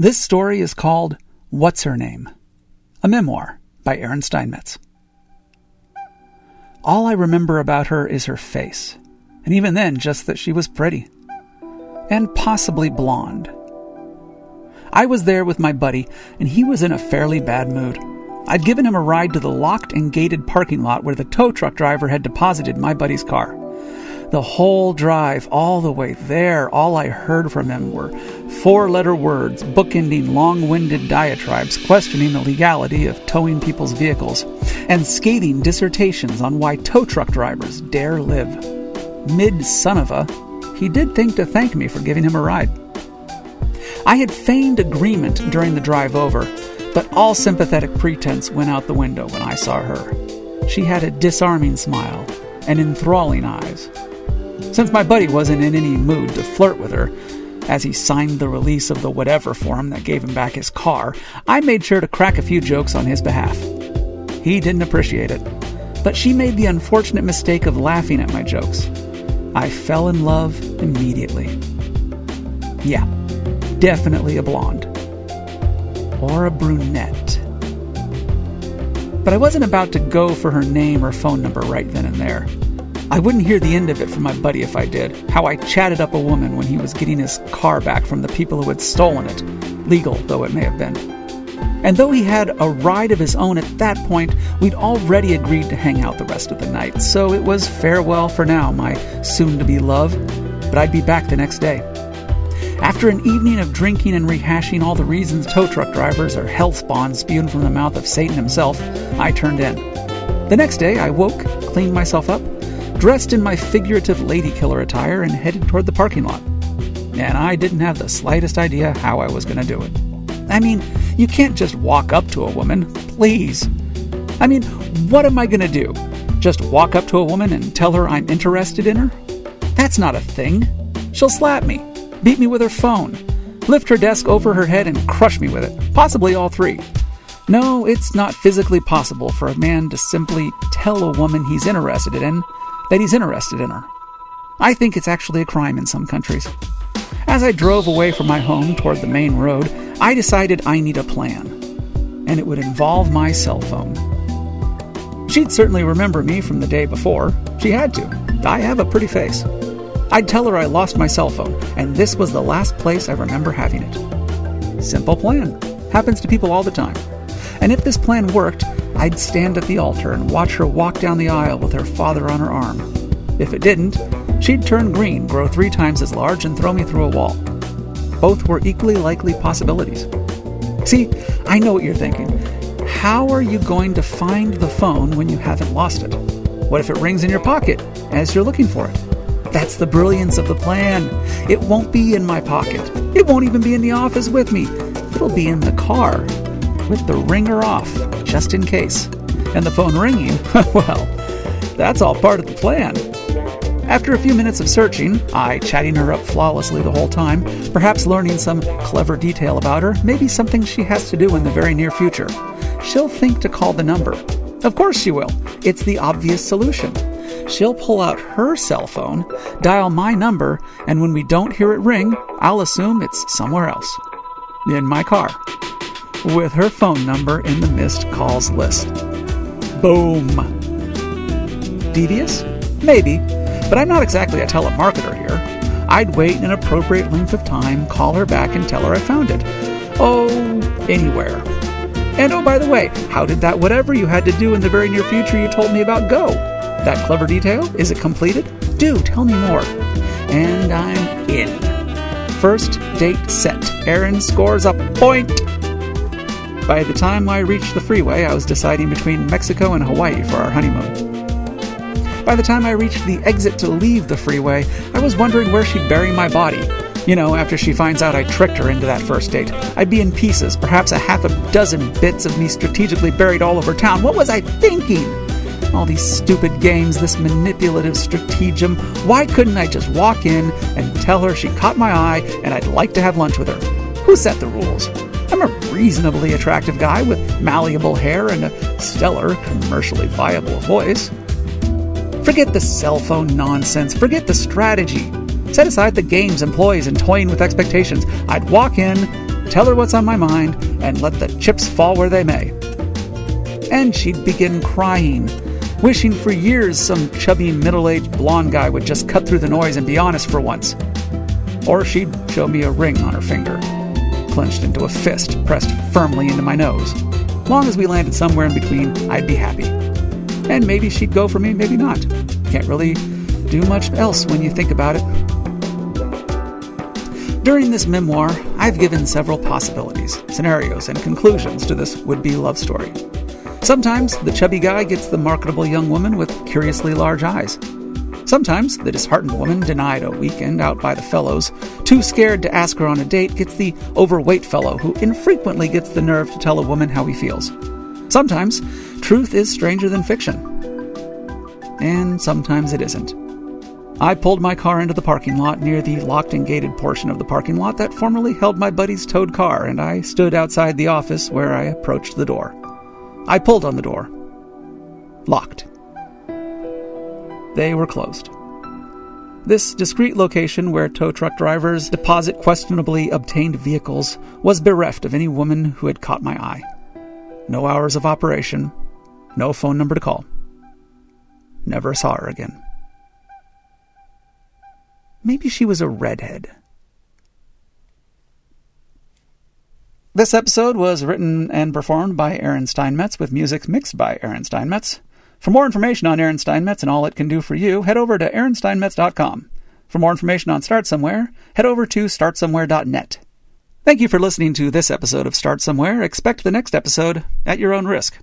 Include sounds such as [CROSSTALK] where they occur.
This story is called What's Her Name? A memoir by Aaron Steinmetz. All I remember about her is her face, and even then, just that she was pretty. And possibly blonde. I was there with my buddy, and he was in a fairly bad mood. I'd given him a ride to the locked and gated parking lot where the tow truck driver had deposited my buddy's car. The whole drive, all the way there, all I heard from him were four letter words bookending long winded diatribes questioning the legality of towing people's vehicles, and scathing dissertations on why tow truck drivers dare live. Mid son of a, he did think to thank me for giving him a ride. I had feigned agreement during the drive over, but all sympathetic pretense went out the window when I saw her. She had a disarming smile and enthralling eyes. Since my buddy wasn't in any mood to flirt with her, as he signed the release of the whatever form that gave him back his car, I made sure to crack a few jokes on his behalf. He didn't appreciate it, but she made the unfortunate mistake of laughing at my jokes. I fell in love immediately. Yeah, definitely a blonde. Or a brunette. But I wasn't about to go for her name or phone number right then and there. I wouldn't hear the end of it from my buddy if I did. How I chatted up a woman when he was getting his car back from the people who had stolen it, legal though it may have been. And though he had a ride of his own at that point, we'd already agreed to hang out the rest of the night, so it was farewell for now, my soon to be love, but I'd be back the next day. After an evening of drinking and rehashing all the reasons tow truck drivers are hell spawn spewing from the mouth of Satan himself, I turned in. The next day, I woke, cleaned myself up, dressed in my figurative lady killer attire, and headed toward the parking lot. And I didn't have the slightest idea how I was going to do it. I mean, you can't just walk up to a woman, please. I mean, what am I going to do? Just walk up to a woman and tell her I'm interested in her? That's not a thing. She'll slap me, beat me with her phone, lift her desk over her head, and crush me with it, possibly all three. No, it's not physically possible for a man to simply tell a woman he's interested in that he's interested in her. I think it's actually a crime in some countries. As I drove away from my home toward the main road, I decided I need a plan, and it would involve my cell phone. She'd certainly remember me from the day before. She had to. I have a pretty face. I'd tell her I lost my cell phone, and this was the last place I remember having it. Simple plan. Happens to people all the time. And if this plan worked, I'd stand at the altar and watch her walk down the aisle with her father on her arm. If it didn't, she'd turn green, grow three times as large, and throw me through a wall. Both were equally likely possibilities. See, I know what you're thinking. How are you going to find the phone when you haven't lost it? What if it rings in your pocket as you're looking for it? That's the brilliance of the plan. It won't be in my pocket. It won't even be in the office with me. It'll be in the car with the ringer off, just in case. And the phone ringing, [LAUGHS] well, that's all part of the plan. After a few minutes of searching, I chatting her up flawlessly the whole time, perhaps learning some clever detail about her, maybe something she has to do in the very near future, she'll think to call the number. Of course she will. It's the obvious solution. She'll pull out her cell phone, dial my number, and when we don't hear it ring, I'll assume it's somewhere else. In my car with her phone number in the missed calls list. Boom. Devious? Maybe, but I'm not exactly a telemarketer here. I'd wait an appropriate length of time, call her back, and tell her I found it. Oh, anywhere. And oh, by the way, how did that whatever you had to do in the very near future you told me about go? That clever detail? Is it completed? Do tell me more. And I'm in. First date set. Aaron scores a point. By the time I reached the freeway, I was deciding between Mexico and Hawaii for our honeymoon. By the time I reached the exit to leave the freeway, I was wondering where she'd bury my body. You know, after she finds out I tricked her into that first date. I'd be in pieces, perhaps a half a dozen bits of me strategically buried all over town. What was I thinking? All these stupid games, this manipulative stratagem. Why couldn't I just walk in and tell her she caught my eye and I'd like to have lunch with her? Who set the rules? I'm a reasonably attractive guy with malleable hair and a stellar, commercially viable voice. Forget the cell phone nonsense. Forget the strategy. Set aside the games, employees, and toying with expectations. I'd walk in, tell her what's on my mind, and let the chips fall where they may. And she'd begin crying, wishing for years some chubby middle aged blonde guy would just cut through the noise and be honest for once. Or she'd show me a ring on her finger, clenched into a fist pressed firmly into my nose. Long as we landed somewhere in between, I'd be happy. And maybe she'd go for me, maybe not. Can't really do much else when you think about it. During this memoir, I've given several possibilities, scenarios, and conclusions to this would be love story. Sometimes the chubby guy gets the marketable young woman with curiously large eyes. Sometimes the disheartened woman, denied a weekend out by the fellows, too scared to ask her on a date, gets the overweight fellow who infrequently gets the nerve to tell a woman how he feels. Sometimes truth is stranger than fiction. And sometimes it isn't. I pulled my car into the parking lot near the locked and gated portion of the parking lot that formerly held my buddy's towed car, and I stood outside the office where I approached the door. I pulled on the door. Locked. They were closed. This discreet location where tow truck drivers deposit questionably obtained vehicles was bereft of any woman who had caught my eye. No hours of operation, no phone number to call. Never saw her again. Maybe she was a redhead. This episode was written and performed by Aaron Steinmetz with music mixed by Aaron Steinmetz. For more information on Aaron Steinmetz and all it can do for you, head over to aaronsteinmetz.com. For more information on Start Somewhere, head over to startsomewhere.net. Thank you for listening to this episode of Start Somewhere. Expect the next episode at your own risk.